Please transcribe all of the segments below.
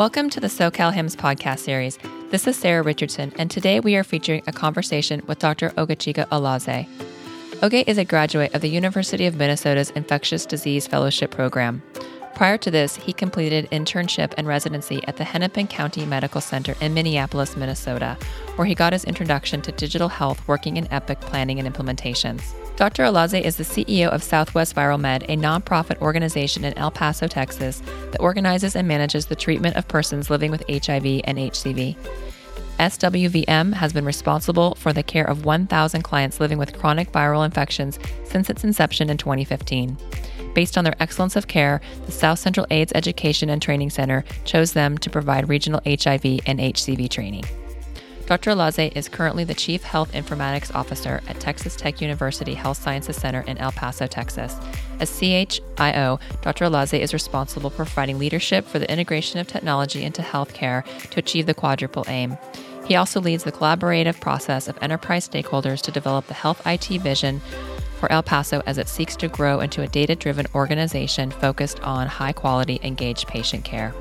Welcome to the SoCal HIMSS podcast series. This is Sarah Richardson, and today we are featuring a conversation with Dr. Ogechika Alozie. Oge is a graduate of the University of Minnesota's Infectious Disease Fellowship Program. Prior to this, he completed internship and residency at the Hennepin County Medical Center in Minneapolis, Minnesota, where he got his introduction to digital health working in Epic planning and implementations. Dr. Alozie is the CEO of Southwest Viral Med, a nonprofit organization in El Paso, Texas, that organizes and manages the treatment of persons living with HIV and HCV. SWVM has been responsible for the care of 1,000 clients living with chronic viral infections since its inception in 2015. Based on their excellence of care, the South Central AIDS Education and Training Center chose them to provide regional HIV and HCV training. Dr. Alozie is currently the Chief Health Informatics Officer at Texas Tech University Health Sciences Center in El Paso, Texas. As CHIO, Dr. Alozie is responsible for providing leadership for the integration of technology into healthcare to achieve the quadruple aim. He also leads the collaborative process of enterprise stakeholders to develop the health IT vision for El Paso as it seeks to grow into a data driven organization focused on high quality, engaged patient care.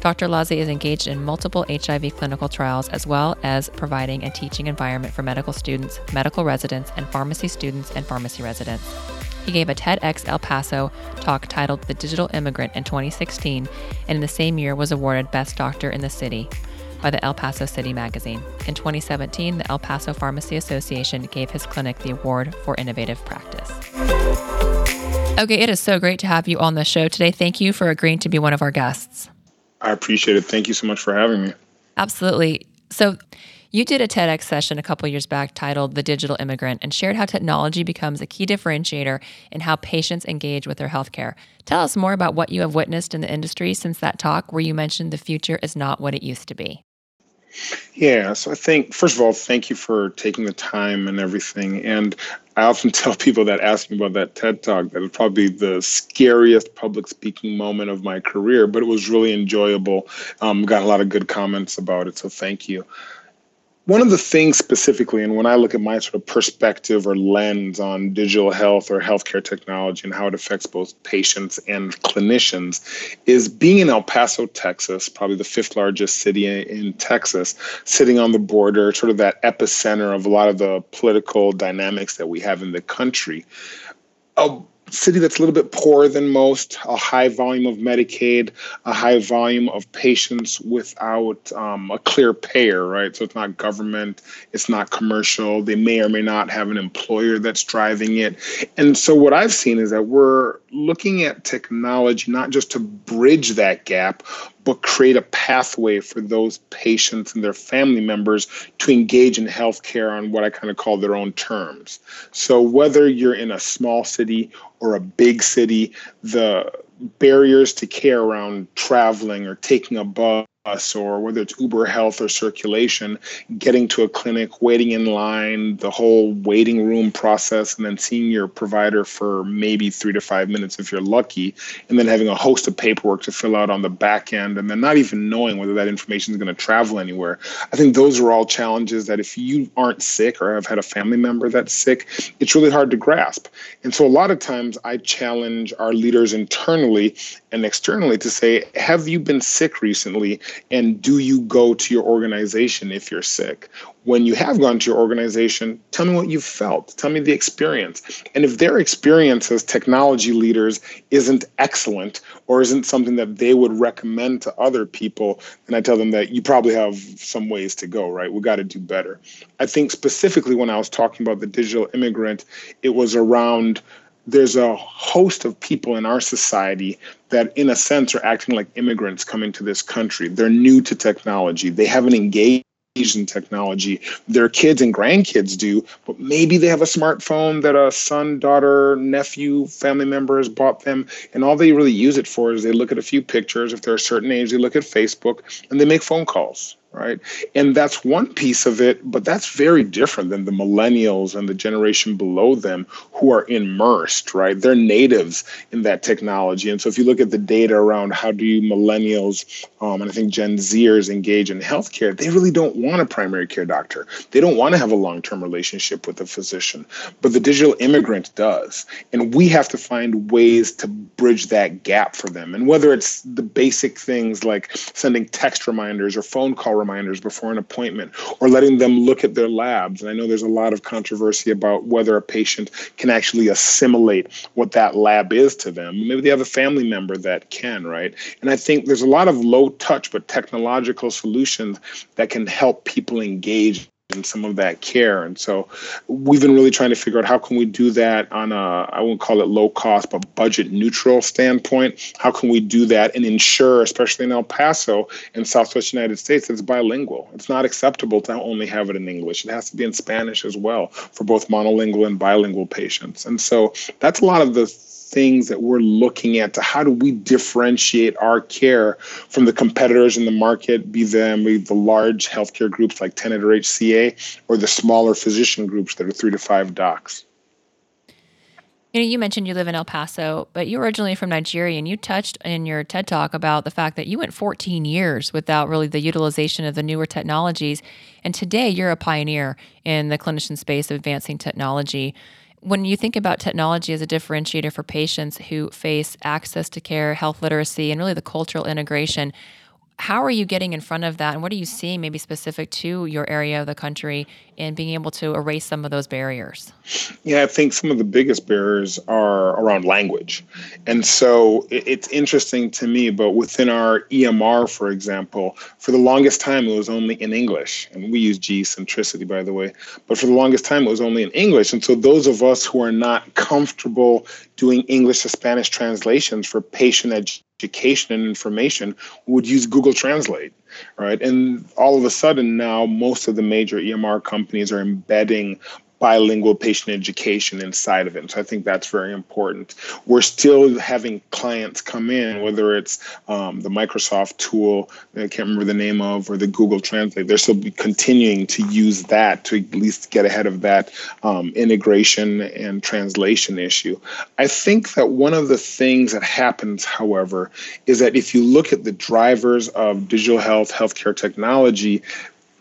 Dr. Alozie is engaged in multiple HIV clinical trials as well as providing a teaching environment for medical students, medical residents, and pharmacy students and pharmacy residents. He gave a TEDx El Paso talk titled The Digital Immigrant in 2016, and in the same year was awarded Best Doctor in the City by the El Paso City magazine. In 2017, the El Paso Pharmacy Association gave his clinic the award for innovative practice. Okay, it is so great to have you on the show today. Thank you for agreeing to be one of our guests. I appreciate it. Thank you so much for having me. Absolutely. So, you did a TEDx session a couple years back titled The Digital Immigrant and shared how technology becomes a key differentiator in how patients engage with their healthcare. Tell us more about what you have witnessed in the industry since that talk, where you mentioned the future is not what it used to be. Yeah, so I think, first of all, thank you for taking the time and everything. And I often tell people that ask me about that TED talk that it's probably the scariest public speaking moment of my career, but it was really enjoyable. Um, got a lot of good comments about it, so thank you one of the things specifically, and when I look at my sort of perspective or lens on digital health or healthcare technology and how it affects both patients and clinicians, is being in El Paso, Texas, probably the fifth largest city in Texas, sitting on the border, sort of that epicenter of a lot of the political dynamics that we have in the country. Uh, city that's a little bit poorer than most, a high volume of Medicaid, a high volume of patients without um, a clear payer, right? So it's not government, it's not commercial. They may or may not have an employer that's driving it. And so what I've seen is that we're looking at technology not just to bridge that gap, but create a pathway for those patients and their family members to engage in healthcare on what I kind of call their own terms. So whether you're in a small city or a big city, the barriers to care around traveling or taking a bus us or whether it's Uber Health or circulation, getting to a clinic, waiting in line, the whole waiting room process, and then seeing your provider for maybe three to five minutes if you're lucky, and then having a host of paperwork to fill out on the back end, and then not even knowing whether that information is going to travel anywhere. I think those are all challenges that if you aren't sick or have had a family member that's sick, it's really hard to grasp. And so a lot of times I challenge our leaders internally and externally to say, have you been sick recently? And do you go to your organization if you're sick? When you have gone to your organization, tell me what you felt. Tell me the experience. And if their experience as technology leaders isn't excellent or isn't something that they would recommend to other people, then I tell them that you probably have some ways to go, right? We got to do better. I think specifically when I was talking about the digital immigrant, it was around there's a host of people in our society that, in a sense, are acting like immigrants coming to this country. They're new to technology, they haven't engaged in technology. Their kids and grandkids do, but maybe they have a smartphone that a son, daughter, nephew, family member has bought them, and all they really use it for is they look at a few pictures. If they're a certain age, they look at Facebook and they make phone calls right? And that's one piece of it, but that's very different than the millennials and the generation below them who are immersed, right? They're natives in that technology. And so if you look at the data around how do you millennials um, and I think Gen Zers engage in healthcare, they really don't want a primary care doctor. They don't want to have a long term relationship with a physician, but the digital immigrant does. And we have to find ways to bridge that gap for them. And whether it's the basic things like sending text reminders or phone call reminders before an appointment or letting them look at their labs. And I know there's a lot of controversy about whether a patient can actually assimilate what that lab is to them. Maybe they have a family member that can, right? And I think there's a lot of low touch but technological solutions that can help people engage and some of that care. And so we've been really trying to figure out how can we do that on a I won't call it low cost, but budget neutral standpoint. How can we do that and ensure, especially in El Paso and Southwest United States, it's bilingual. It's not acceptable to only have it in English. It has to be in Spanish as well for both monolingual and bilingual patients. And so that's a lot of the things that we're looking at to how do we differentiate our care from the competitors in the market, be them the large healthcare groups like Tenet or HCA, or the smaller physician groups that are three to five docs. You know, you mentioned you live in El Paso, but you're originally from Nigeria, and you touched in your TED talk about the fact that you went 14 years without really the utilization of the newer technologies. And today you're a pioneer in the clinician space of advancing technology when you think about technology as a differentiator for patients who face access to care, health literacy, and really the cultural integration, how are you getting in front of that and what are you seeing maybe specific to your area of the country in being able to erase some of those barriers? Yeah i think some of the biggest barriers are around language. And so it's interesting to me but within our emr for example for the longest time it was only in english. And we use GE Centricity by the way. But for the longest time it was only in english. And so those of us who are not comfortable doing english to spanish translations for patient education education and information would use Google Translate, right? And all of a sudden now, most of the major EMR companies are embedding bilingual patient education inside of it. So I think that's very important. We're still having clients come in, whether it's um, the Microsoft tool, I can't remember the name of, or the Google Translate. They're still continuing to use that to at least get ahead of that um, integration and translation issue. I think that one of the things that happens, however, is that if you look at the drivers of digital health, healthcare technology,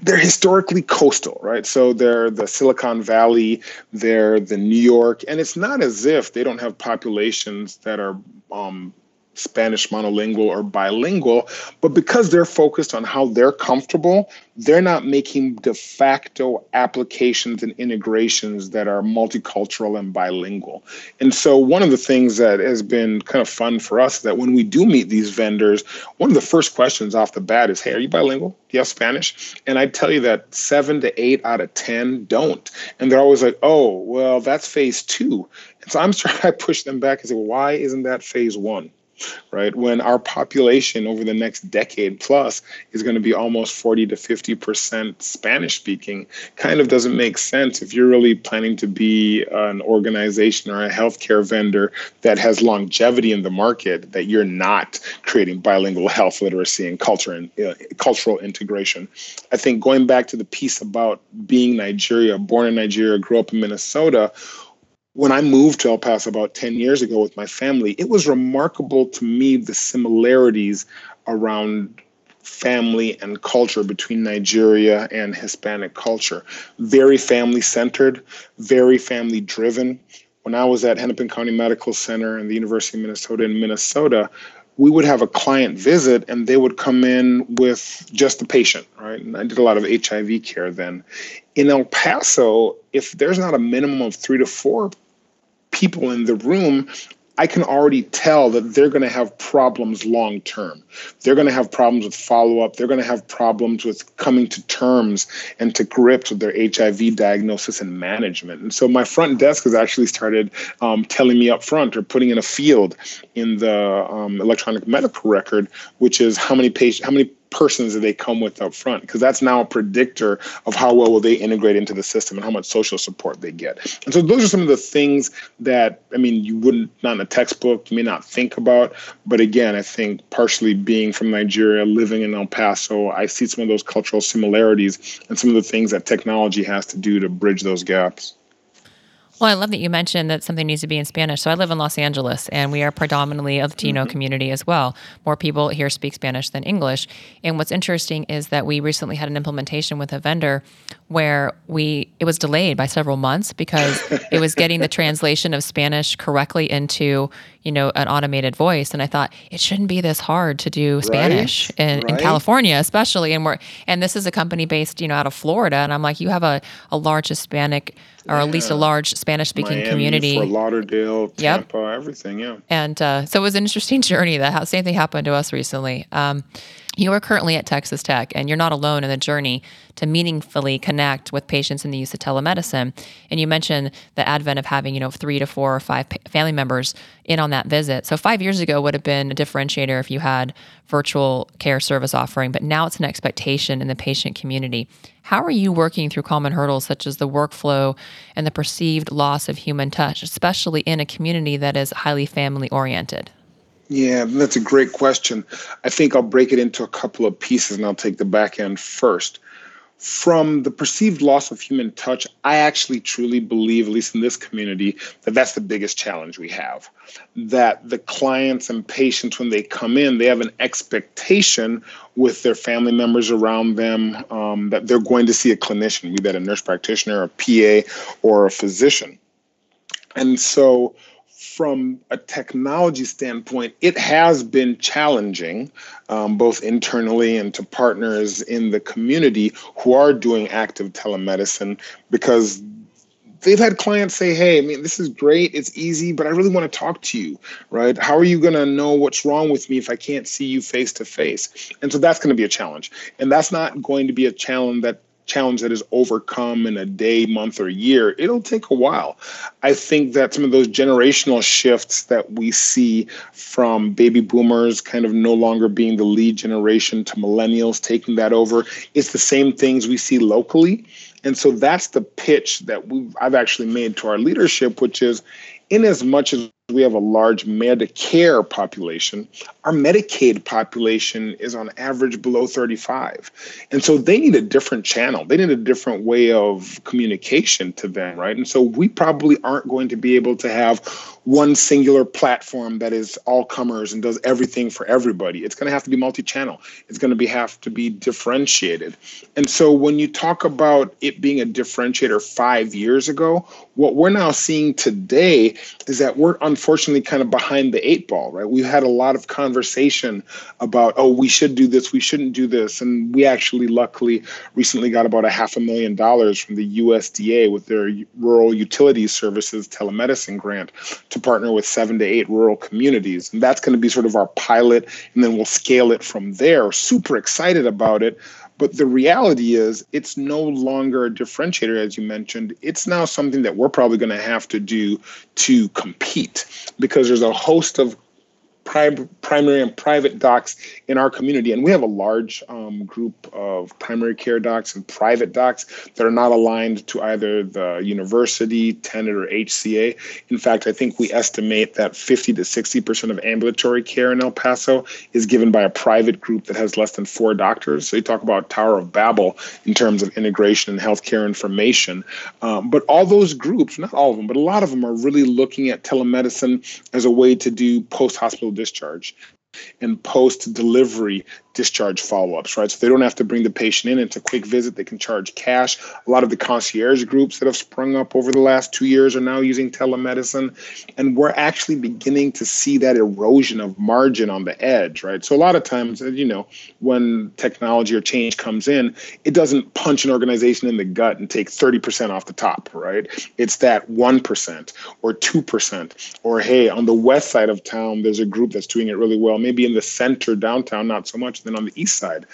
they're historically coastal, right? So they're the Silicon Valley, they're the New York, and it's not as if they don't have populations that are um, Spanish monolingual or bilingual, but because they're focused on how they're comfortable, they're not making de facto applications and integrations that are multicultural and bilingual. And so, one of the things that has been kind of fun for us that when we do meet these vendors, one of the first questions off the bat is, Hey, are you bilingual? Do you have Spanish? And I tell you that seven to eight out of 10 don't. And they're always like, Oh, well, that's phase two. And so I'm trying to push them back and say, well, Why isn't that phase one? Right? When our population over the next decade plus is going to be almost 40 to 50% Spanish speaking, kind of doesn't make sense if you're really planning to be an organization or a healthcare vendor that has longevity in the market, that you're not creating bilingual health literacy and culture and uh, cultural integration. I think going back to the piece about being Nigeria, born in Nigeria, grew up in Minnesota, when I moved to El Paso about 10 years ago with my family, it was remarkable to me the similarities around family and culture between Nigeria and Hispanic culture. Very family centered, very family driven. When I was at Hennepin County Medical Center and the University of Minnesota in Minnesota, we would have a client visit and they would come in with just the patient, right? And I did a lot of HIV care then. In El Paso, if there's not a minimum of three to four people in the room, I can already tell that they're going to have problems long term. They're going to have problems with follow up. They're going to have problems with coming to terms and to grips with their HIV diagnosis and management. And so my front desk has actually started um, telling me up front or putting in a field in the um, electronic medical record, which is how many patients, how many persons that they come with up front because that's now a predictor of how well will they integrate into the system and how much social support they get. And so those are some of the things that i mean you wouldn't not in a textbook you may not think about but again i think partially being from nigeria living in el paso i see some of those cultural similarities and some of the things that technology has to do to bridge those gaps well, I love that you mentioned that something needs to be in Spanish. So I live in Los Angeles and we are predominantly a Latino mm-hmm. community as well. More people here speak Spanish than English. And what's interesting is that we recently had an implementation with a vendor where we it was delayed by several months because it was getting the translation of Spanish correctly into, you know, an automated voice. And I thought it shouldn't be this hard to do Spanish right? in, right? in California, especially. And we're and this is a company based, you know, out of Florida. And I'm like, you have a, a large Hispanic or at least a large Spanish speaking community. Fort Lauderdale, Tampa, yep. everything, yeah. And uh, so it was an interesting journey. That same thing happened to us recently. Um, you are currently at Texas Tech, and you're not alone in the journey to meaningfully connect with patients in the use of telemedicine. And you mentioned the advent of having, you know, three to four or five family members in on that visit. So five years ago would have been a differentiator if you had virtual care service offering, but now it's an expectation in the patient community. How are you working through common hurdles such as the workflow and the perceived loss of human touch, especially in a community that is highly family oriented? Yeah, that's a great question. I think I'll break it into a couple of pieces and I'll take the back end first. From the perceived loss of human touch, I actually truly believe, at least in this community, that that's the biggest challenge we have. That the clients and patients, when they come in, they have an expectation with their family members around them um, that they're going to see a clinician, be that a nurse practitioner, a PA, or a physician. And so from a technology standpoint, it has been challenging, um, both internally and to partners in the community who are doing active telemedicine, because they've had clients say, Hey, I mean, this is great, it's easy, but I really want to talk to you, right? How are you going to know what's wrong with me if I can't see you face to face? And so that's going to be a challenge. And that's not going to be a challenge that challenge that is overcome in a day, month, or year, it'll take a while. I think that some of those generational shifts that we see from baby boomers kind of no longer being the lead generation to millennials taking that over, it's the same things we see locally. And so that's the pitch that we I've actually made to our leadership, which is in as much as we have a large Medicare population. Our Medicaid population is on average below 35. And so they need a different channel. They need a different way of communication to them, right? And so we probably aren't going to be able to have one singular platform that is all comers and does everything for everybody. It's going to have to be multi-channel. It's going to be have to be differentiated. And so when you talk about it being a differentiator 5 years ago, what we're now seeing today is that we're unfortunately kind of behind the eight ball, right? We've had a lot of conversation about, oh, we should do this, we shouldn't do this. And we actually luckily recently got about a half a million dollars from the USDA with their rural utilities services telemedicine grant to partner with seven to eight rural communities. And that's going to be sort of our pilot, and then we'll scale it from there. Super excited about it. But the reality is, it's no longer a differentiator, as you mentioned. It's now something that we're probably going to have to do to compete because there's a host of prim- primary and private docs in our community. And we have a large um, group of primary care docs and private docs that are not aligned to either the university, Tenet, or HCA. In fact, I think we estimate that 50 to 60% of ambulatory care in El Paso is given by a private group that has less than four doctors. So you talk about Tower of Babel in terms of integration and healthcare information. Um, but all those groups, not all of them, but a lot of them are really looking at telemedicine as a way to do post hospital discharge and post delivery discharge follow-ups, right? So they don't have to bring the patient in. It's a quick visit. They can charge cash. A lot of the concierge groups that have sprung up over the last two years are now using telemedicine. And we're actually beginning to see that erosion of margin on the edge, right? So a lot of times, uh, you know, when technology or change comes in, it doesn't punch an organization in the gut and take 30% off the top, right? It's that 1% or 2%. Or hey, on the west side of town, there's a group that's doing it really well. Maybe in the center downtown, not so much than on the east side.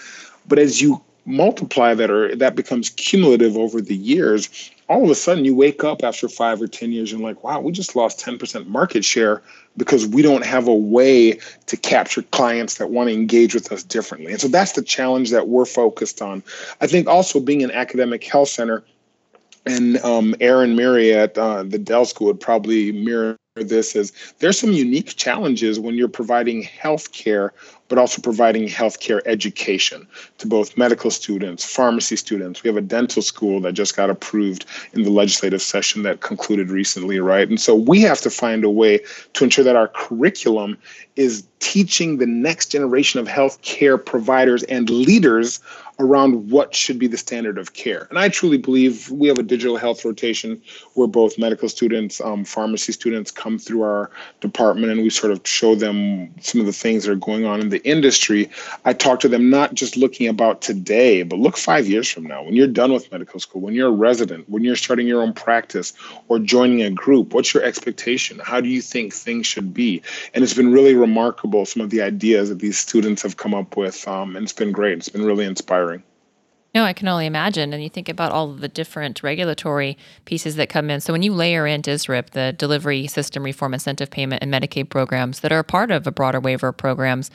But as you multiply that or that becomes cumulative over the years, all of a sudden you wake up after five or 10 years and like, wow, we just lost 10% market share because we don't have a way to capture clients that want to engage with us differently. And so that's the challenge that we're focused on. I think also being an academic health center, and um, Aaron Miri at uh, the Dell School would probably mirror this is there's some unique challenges when you're providing health care but also providing healthcare education to both medical students, pharmacy students. We have a dental school that just got approved in the legislative session that concluded recently, right? And so we have to find a way to ensure that our curriculum is teaching the next generation of healthcare providers and leaders around what should be the standard of care. And I truly believe we have a digital health rotation where both medical students, um, pharmacy students come through our department and we sort of show them some of the things that are going on in the industry. I talk to them not just looking about today, but look five years from now when you're done with medical school, when you're a resident, when you're starting your own practice or joining a group. What's your expectation? How do you think things should be? And it's been really remarkable some of the ideas that these students have come up with, um, and it's been great. It's been really inspiring. No, I can only imagine. And you think about all the different regulatory pieces that come in. So when you layer in DSRIP, the Delivery System Reform Incentive Payment and Medicaid programs that are part of a broader waiver of programs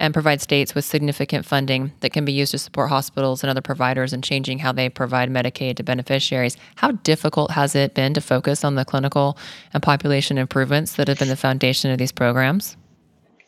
and provide states with significant funding that can be used to support hospitals and other providers in changing how they provide Medicaid to beneficiaries, how difficult has it been to focus on the clinical and population improvements that have been the foundation of these programs?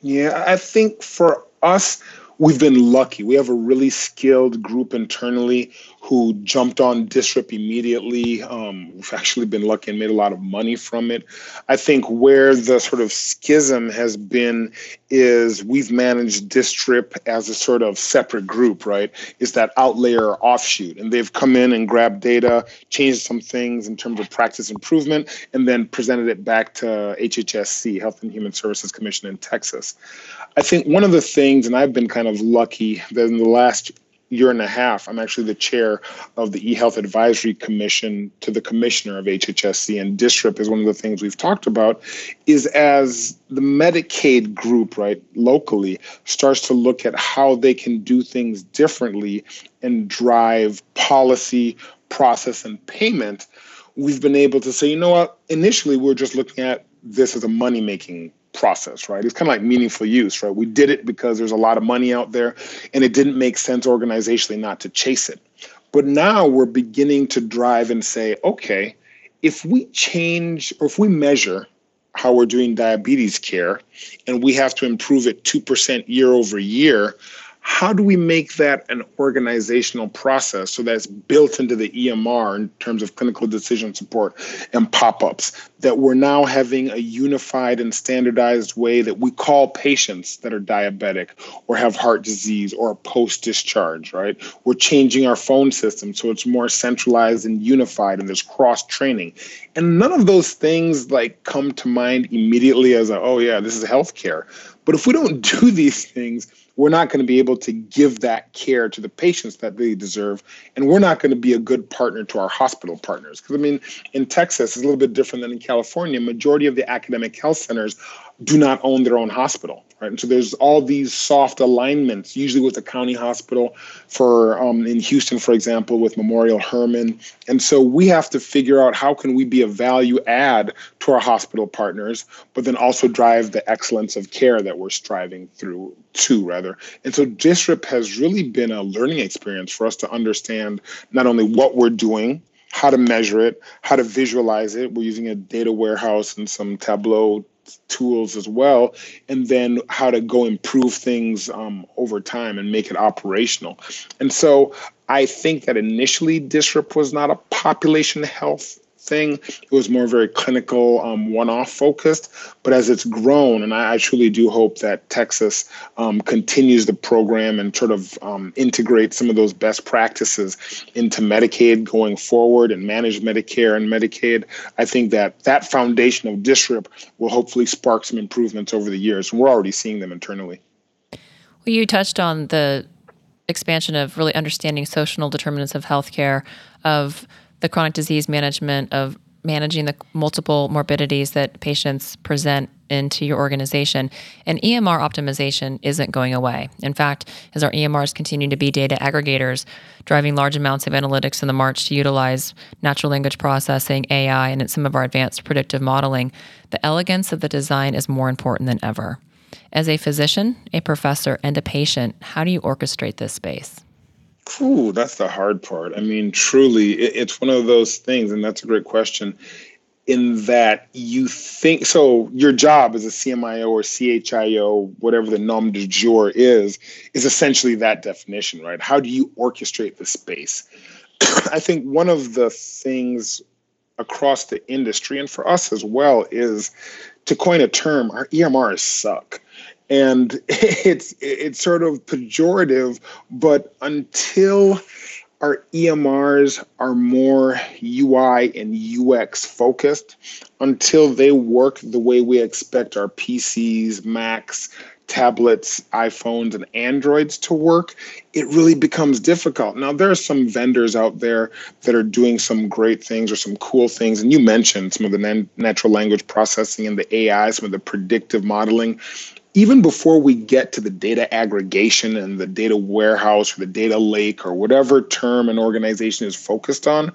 Yeah, I think for us, we've been lucky. We have a really skilled group internally who jumped on DSRIP immediately. Um, we've actually been lucky and made a lot of money from it. I think where the sort of schism has been is we've managed DSRIP as a sort of separate group, right? Is that outlayer offshoot. And they've come in and grabbed data, changed some things in terms of practice improvement, and then presented it back to HHSC, Health and Human Services Commission in Texas. I think one of the things, and I've been kind of lucky that in the last year and a half, I'm actually the chair of the eHealth Advisory Commission to the commissioner of HHSC, and DSRIP is one of the things we've talked about. Is as the Medicaid group, right, locally, starts to look at how they can do things differently and drive policy, process, and payment. We've been able to say, you know what? Initially, we we're just looking at this as a money making process, right? It's kind of like meaningful use, right? We did it because there's a lot of money out there and it didn't make sense organizationally not to chase it. But now we're beginning to drive and say, okay, if we change or if we measure how we're doing diabetes care and we have to improve it 2% year over year, how do we make that an organizational process so that's built into the EMR in terms of clinical decision support and pop ups? That we're now having a unified and standardized way that we call patients that are diabetic or have heart disease or post discharge, right? We're changing our phone system so it's more centralized and unified and there's cross training. And none of those things like come to mind immediately as a, oh yeah, this is healthcare. But if we don't do these things, we're not going to be able to give that care to the patients that they deserve. And we're not going to be a good partner to our hospital partners. Because, I mean, in Texas, it's a little bit different than in California. Majority of the academic health centers do not own their own hospital, right? And so there's all these soft alignments, usually with the county hospital for um, in Houston, for example, with Memorial Hermann. And so we have to figure out how can we be a value add to our hospital partners, but then also drive the excellence of care that we're striving through to rather. And so DSRIP has really been a learning experience for us to understand not only what we're doing, how to measure it, how to visualize it. We're using a data warehouse and some Tableau tools as well, and then how to go improve things um, over time and make it operational. And so I think that initially DSRIP was not a population health thing. It was more very clinical, um, one-off focused. But as it's grown, and I, I truly do hope that Texas um, continues the program and sort of um, integrates some of those best practices into Medicaid going forward and manage Medicare and Medicaid. I think that that foundation of DSRIP will hopefully spark some improvements over the years, and we're already seeing them internally. Well, you touched on the expansion of really understanding social determinants of healthcare, of the chronic disease management of managing the multiple morbidities that patients present into your organization. And EMR optimization isn't going away. In fact, as our EMRs continue to be data aggregators, driving large amounts of analytics in the march to utilize natural language processing, AI, and some of our advanced predictive modeling, the elegance of the design is more important than ever. As a physician, a professor, and a patient, how do you orchestrate this space? Ooh, that's the hard part. I mean, truly, it's one of those things, and that's a great question in that you think so your job as a CMIO or CHIO, whatever the nom de jour is, is essentially that definition, right? How do you orchestrate the space? I think one of the things across the industry and for us as well is to coin a term, our EMRs suck. And it's it's sort of pejorative, but until our EMRs are more UI and UX focused until they work the way we expect our PCs, Macs, tablets, iPhones, and Androids to work, it really becomes difficult. Now, there are some vendors out there that are doing some great things or some cool things. And you mentioned some of the natural language processing and the AI, some of the predictive modeling even before we get to the data aggregation and the data warehouse or the data lake or whatever term an organization is focused on,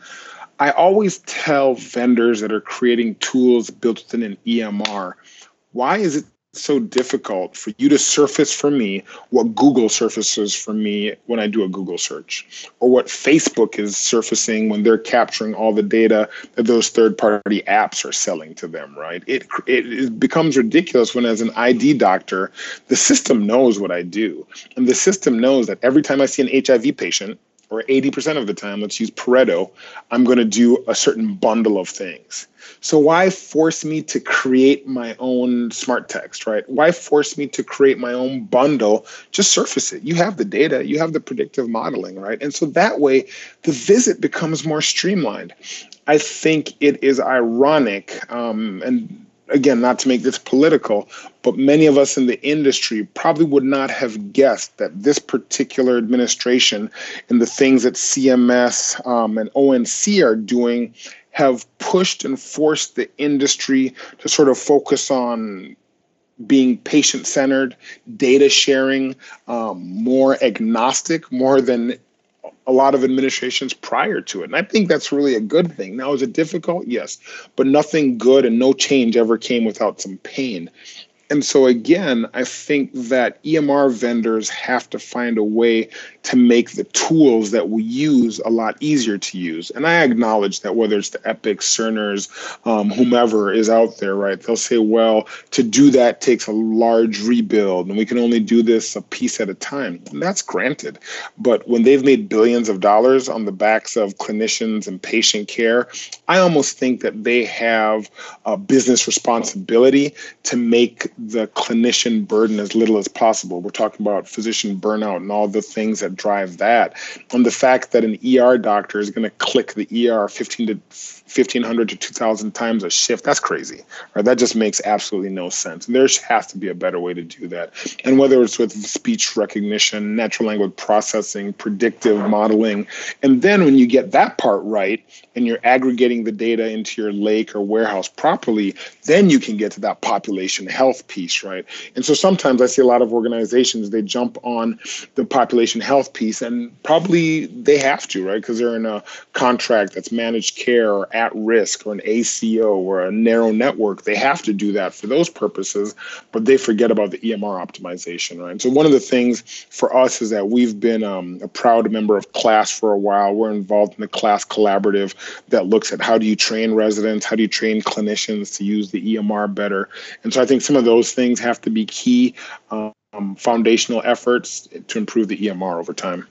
I always tell vendors that are creating tools built within an EMR, why is it so difficult for you to surface for me what Google surfaces for me when I do a Google search, or what Facebook is surfacing when they're capturing all the data that those third party apps are selling to them, right? It, it, it becomes ridiculous when, as an ID doctor, the system knows what I do. And the system knows that every time I see an HIV patient, or 80% of the time, let's use Pareto, I'm going to do a certain bundle of things. So why force me to create my own smart text, right? Why force me to create my own bundle? Just surface it. You have the data, you have the predictive modeling, right? And so that way the visit becomes more streamlined. I think it is ironic, um, and again, not to make this political, but many of us in the industry probably would not have guessed that this particular administration and the things that CMS um, and ONC are doing have pushed and forced the industry to sort of focus on being patient centered, data sharing, um, more agnostic, more than a lot of administrations prior to it. And I think that's really a good thing. Now, is it difficult? Yes. But nothing good and no change ever came without some pain. And so, again, I think that EMR vendors have to find a way to make the tools that we use a lot easier to use. And I acknowledge that whether it's the Epic, Cerners, um, whomever is out there, right, they'll say, well, to do that takes a large rebuild, and we can only do this a piece at a time. And that's granted. But when they've made billions of dollars on the backs of clinicians and patient care, I almost think that they have a business responsibility to make the clinician burden as little as possible. We're talking about physician burnout and all the things that drive that. And the fact that an ER doctor is going to click the ER 15 to 1500 to 2000 times a shift that's crazy right that just makes absolutely no sense there has to be a better way to do that and whether it's with speech recognition natural language processing predictive modeling and then when you get that part right and you're aggregating the data into your lake or warehouse properly then you can get to that population health piece right and so sometimes i see a lot of organizations they jump on the population health piece and probably they have to right because they're in a contract that's managed care or at risk or an ACO or a narrow network, they have to do that for those purposes, but they forget about the EMR optimization, right? So one of the things for us is that we've been um, a proud member of KLAS for a while. We're involved in the KLAS collaborative that looks at how do you train residents, how do you train clinicians to use the EMR better, and so I think some of those things have to be key um, foundational efforts to improve the EMR over time.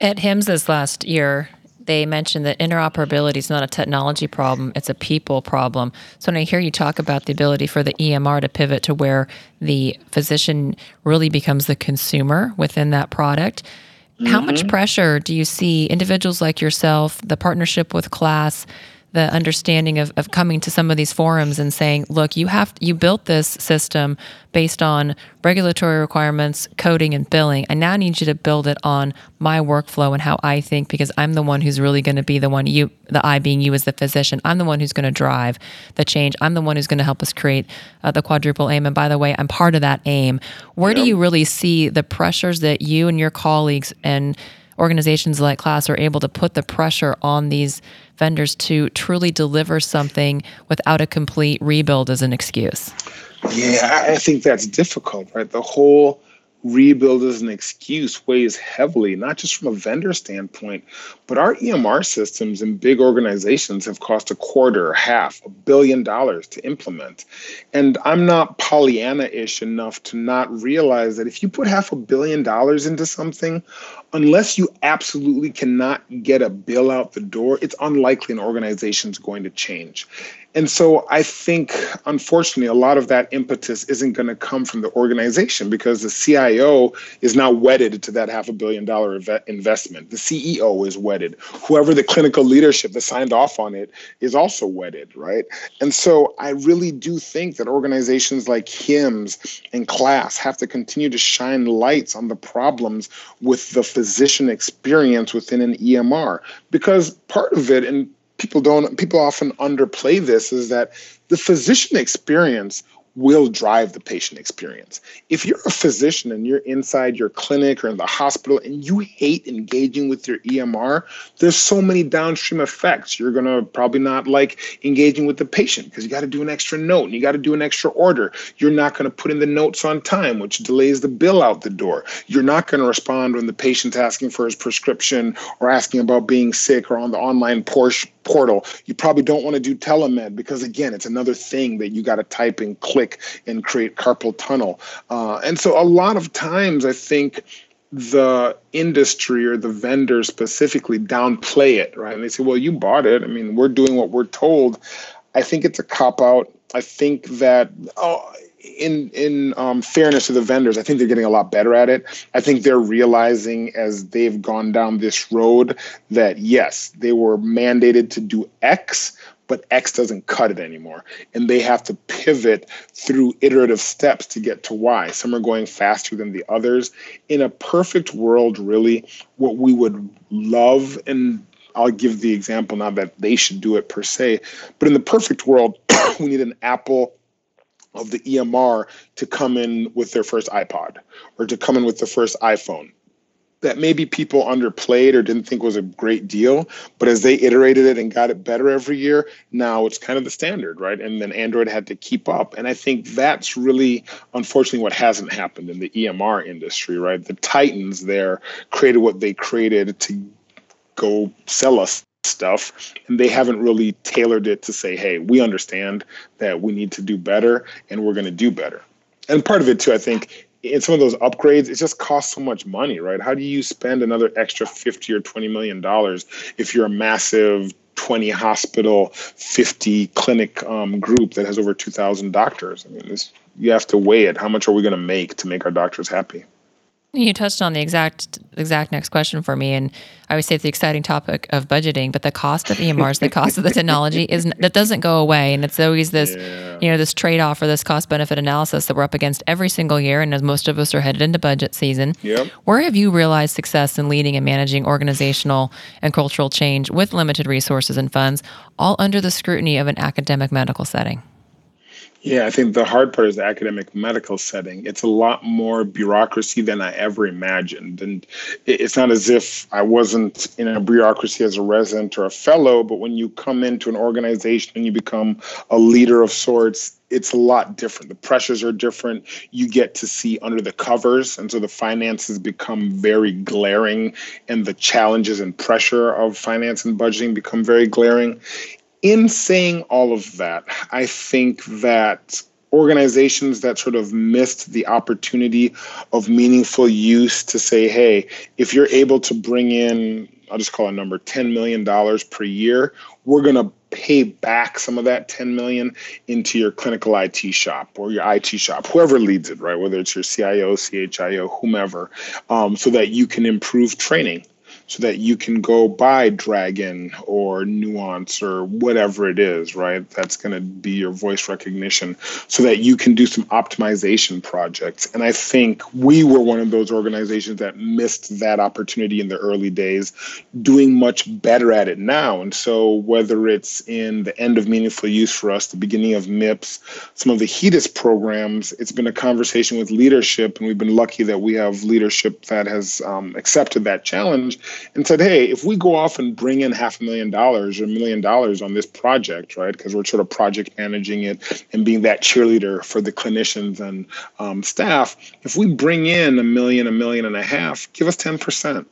At HIMSS this last year, they mentioned that interoperability is not a technology problem, it's a people problem. So when I hear you talk about the ability for the EMR to pivot to where the physician really becomes the consumer within that product, mm-hmm. how much mm-hmm. pressure do you see individuals like yourself, the partnership with KLAS, the understanding of, of coming to some of these forums and saying, look, you have you built this system based on regulatory requirements, coding, and billing. I now need you to build it on my workflow and how I think because I'm the one who's really going to be the one you the I being you as the physician. I'm the one who's going to drive the change. I'm the one who's going to help us create uh, the quadruple aim. And by the way, I'm part of that aim. Where do you really see the pressures that you and your colleagues and organizations like KLAS are able to put the pressure on these vendors to truly deliver something without a complete rebuild as an excuse? Yeah, I think that's difficult, right? The whole rebuild as an excuse weighs heavily, not just from a vendor standpoint, but our EMR systems in big organizations have cost a quarter, half, a billion dollars to implement. And I'm not Pollyanna ish enough to not realize that if you put half a billion dollars into something, unless you absolutely cannot get a bill out the door, it's unlikely an organization is going to change. And so I think, unfortunately, a lot of that impetus isn't going to come from the organization because the CIO is now wedded to that half a billion dollar investment. The CEO is wedded. Whoever the clinical leadership that signed off on it is also wedded, right? And so I really do think that organizations like HIMSS and KLAS have to continue to shine lights on the problems with the physician experience within an EMR because part of it, and people don't people often underplay this is that the physician experience will drive the patient experience. If you're a physician and you're inside your clinic or in the hospital and you hate engaging with your EMR, there's so many downstream effects. You're going to probably not like engaging with the patient because you got to do an extra note and you got to do an extra order. You're not going to put in the notes on time, which delays the bill out the door. You're not going to respond when the patient's asking for his prescription or asking about being sick or on the online portion portal. You probably don't want to do telemed because again, it's another thing that you got to type and click and create carpal tunnel. Uh, and so a lot of times, I think the industry or the vendor specifically downplay it, right? And they say, "Well, you bought it. I mean, we're doing what we're told." I think it's a cop out. I think that oh, in in um, fairness to the vendors, I think they're getting a lot better at it. I think they're realizing as they've gone down this road that yes, they were mandated to do X, but X doesn't cut it anymore, and they have to pivot through iterative steps to get to Y. Some are going faster than the others. In a perfect world, really, what we would love and I'll give the example now that they should do it per se, but in the perfect world, we need an Apple of the EMR to come in with their first iPod or to come in with the first iPhone. That maybe people underplayed or didn't think was a great deal, but as they iterated it and got it better every year, now it's kind of the standard, right? And then Android had to keep up. And I think that's really, unfortunately, what hasn't happened in the EMR industry, right? The Titans there created what they created to go sell us stuff and they haven't really tailored it to say hey we understand that we need to do better and we're going to do better and part of it too i think in some of those upgrades. It just costs so much money right? How do you spend another extra 50 or 20 million dollars if you're a massive 20 hospital 50 clinic um, group that has over 2000 doctors? I mean this, you have to weigh it. How much are we going to make to make our doctors happy you touched on the exact exact next question for me, and I would say it's the exciting topic of budgeting. But the cost of EMRs, the cost of the technology, is that doesn't go away, and it's always this, yeah. you know, this trade off or this cost benefit analysis that we're up against every single year. And as most of us are headed into budget season, yep. where have you realized success in leading and managing organizational and cultural change with limited resources and funds, all under the scrutiny of an academic medical setting? Yeah, I think the hard part is the academic medical setting. It's a lot more bureaucracy than I ever imagined. And it's not as if I wasn't in a bureaucracy as a resident or a fellow, but when you come into an organization and you become a leader of sorts, it's a lot different. The pressures are different. You get to see under the covers. And so the finances become very glaring, and the challenges and pressure of finance and budgeting become very glaring in saying all of that, I think that organizations that sort of missed the opportunity of meaningful use to say, hey, if you're able to bring in, I'll just call a number, $10 million per year, we're going to pay back some of that 10 million into your clinical IT shop or your IT shop, whoever leads it, right? Whether it's your CIO, CHIO, whomever, um, so that you can improve training so that you can go buy Dragon or Nuance or whatever it is, right? That's going to be your voice recognition so that you can do some optimization projects. And I think we were one of those organizations that missed that opportunity in the early days, doing much better at it now. And so, whether it's in the end of meaningful use for us, the beginning of MIPS, some of the HEDIS programs, it's been a conversation with leadership, and we've been lucky that we have leadership that has um, accepted that challenge and said, hey, if we go off and bring in half a million dollars or a million dollars on this project, right, because we're sort of project managing it and being that cheerleader for the clinicians and um, staff, if we bring in a million, a million and a half, give us 10%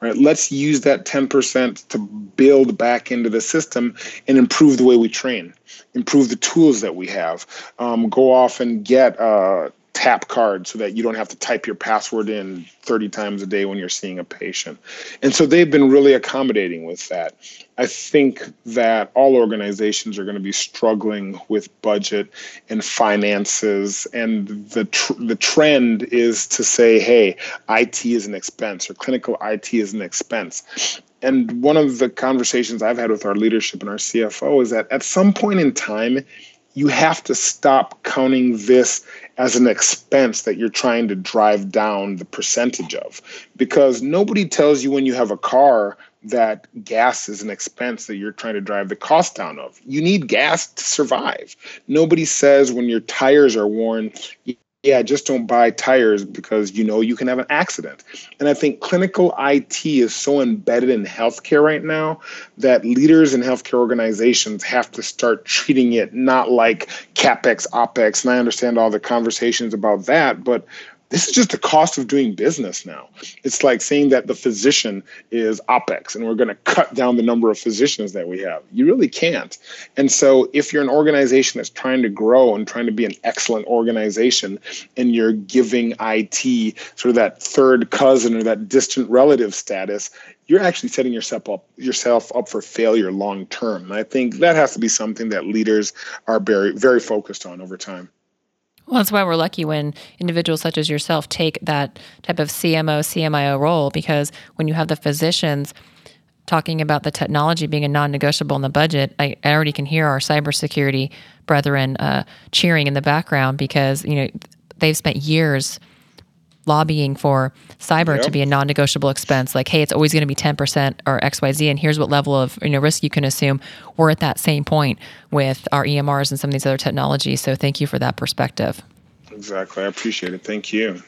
right? Let's use that 10% to build back into the system and improve the way we train improve the tools that we have um, go off and get uh, tap card so that you don't have to type your password in 30 times a day when you're seeing a patient. And so they've been really accommodating with that. I think that all organizations are going to be struggling with budget and finances and the tr- the trend is to say hey, IT is an expense or clinical IT is an expense. And one of the conversations I've had with our leadership and our CFO is that at some point in time you have to stop counting this as an expense that you're trying to drive down the percentage of because nobody tells you when you have a car that gas is an expense that you're trying to drive the cost down of. You need gas to survive. Nobody says when your tires are worn, yeah, just don't buy tires because you know you can have an accident. And I think clinical IT is so embedded in healthcare right now that leaders in healthcare organizations have to start treating it not like capex, opex. And I understand all the conversations about that, but this is just the cost of doing business now. It's like saying that the physician is OPEX and we're going to cut down the number of physicians that we have. You really can't. And so, if you're an organization that's trying to grow and trying to be an excellent organization and you're giving IT sort of that third cousin or that distant relative status, you're actually setting yourself up yourself up for failure long term. And I think that has to be something that leaders are very very focused on over time. Well, that's why we're lucky when individuals such as yourself take that type of CMO, CMIO role, because when you have the physicians talking about the technology being a non-negotiable in the budget, I, I already can hear our cybersecurity brethren uh, cheering in the background because you know they've spent years lobbying for cyber yep. to be a non-negotiable expense. Like hey it's always going to be 10% or xyz and here's what level of you know risk you can assume. We're at that same point with our emrs and some of these other technologies so thank you for that perspective. Exactly. I appreciate it. Thank you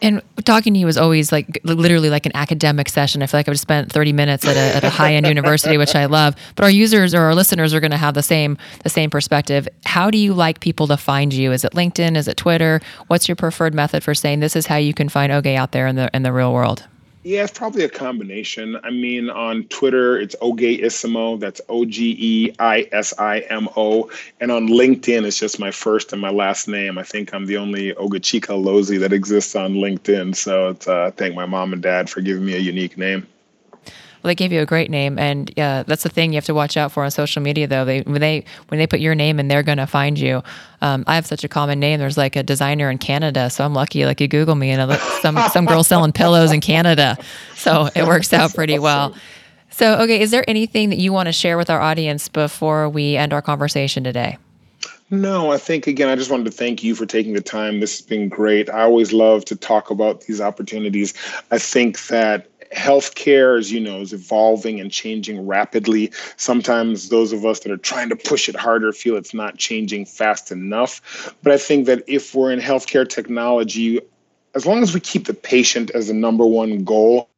and talking to you was always like literally like an academic session. I feel like I've spent 30 minutes at a, at a high end university, which I love. But our users or our listeners are going to have the same the same perspective. How do you like people to find you? Is it LinkedIn? Is it Twitter? What's your preferred method for saying this is how you can find Oge out there in the in the real world? Yeah, it's probably a combination. I mean, on Twitter, it's Ogeisimo. That's O G E I S I M O. And on LinkedIn, it's just my first and my last name. I think I'm the only Ogechika Alozie that exists on LinkedIn. So uh, thank my mom and dad for giving me a unique name. Well, they gave you a great name, and that's the thing you have to watch out for on social media. Though they when they when they put your name in, they're going to find you. Um, I have such a common name. There's like a designer in Canada, so I'm lucky. Like you Google me, and some some girl selling pillows in Canada, so it works out pretty well. So, okay, is there anything that you want to share with our audience before we end our conversation today? No, I think again, I just wanted to thank you for taking the time. This has been great. I always love to talk about these opportunities. I think that healthcare, as you know, is evolving and changing rapidly. Sometimes those of us that are trying to push it harder feel it's not changing fast enough. But I think that if we're in healthcare technology, as long as we keep the patient as the number one goal,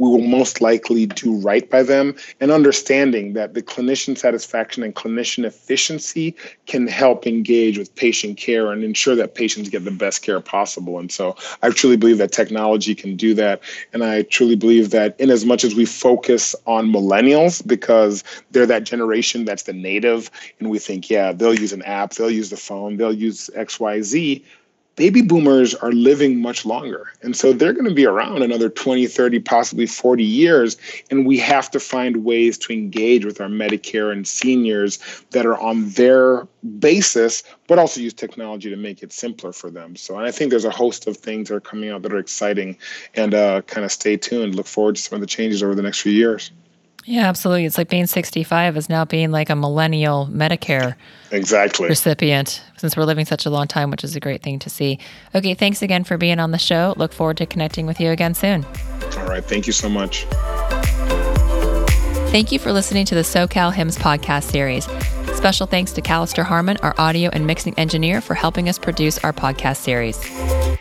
we will most likely do right by them and understanding that the clinician satisfaction and clinician efficiency can help engage with patient care and ensure that patients get the best care possible. And so i truly believe that technology can do that. And i truly believe that in as much as we focus on millennials because they're that generation that's the native and we think yeah they'll use an app they'll use the phone they'll use xyz baby boomers are living much longer. And so they're going to be around another 20, 30, possibly 40 years. And we have to find ways to engage with our Medicare and seniors that are on their basis, but also use technology to make it simpler for them. So I think there's a host of things that are coming out that are exciting and uh, kind of stay tuned. Look forward to some of the changes over the next few years. Yeah, absolutely. It's like being 65 is now being like a millennial Medicare exactly recipient since we're living such a long time, which is a great thing to see. Okay, thanks again for being on the show. Look forward to connecting with you again soon. All right, thank you so much. Thank you for listening to the SoCal HIMSS podcast series. Special thanks to Callister Harmon, our audio and mixing engineer, for helping us produce our podcast series.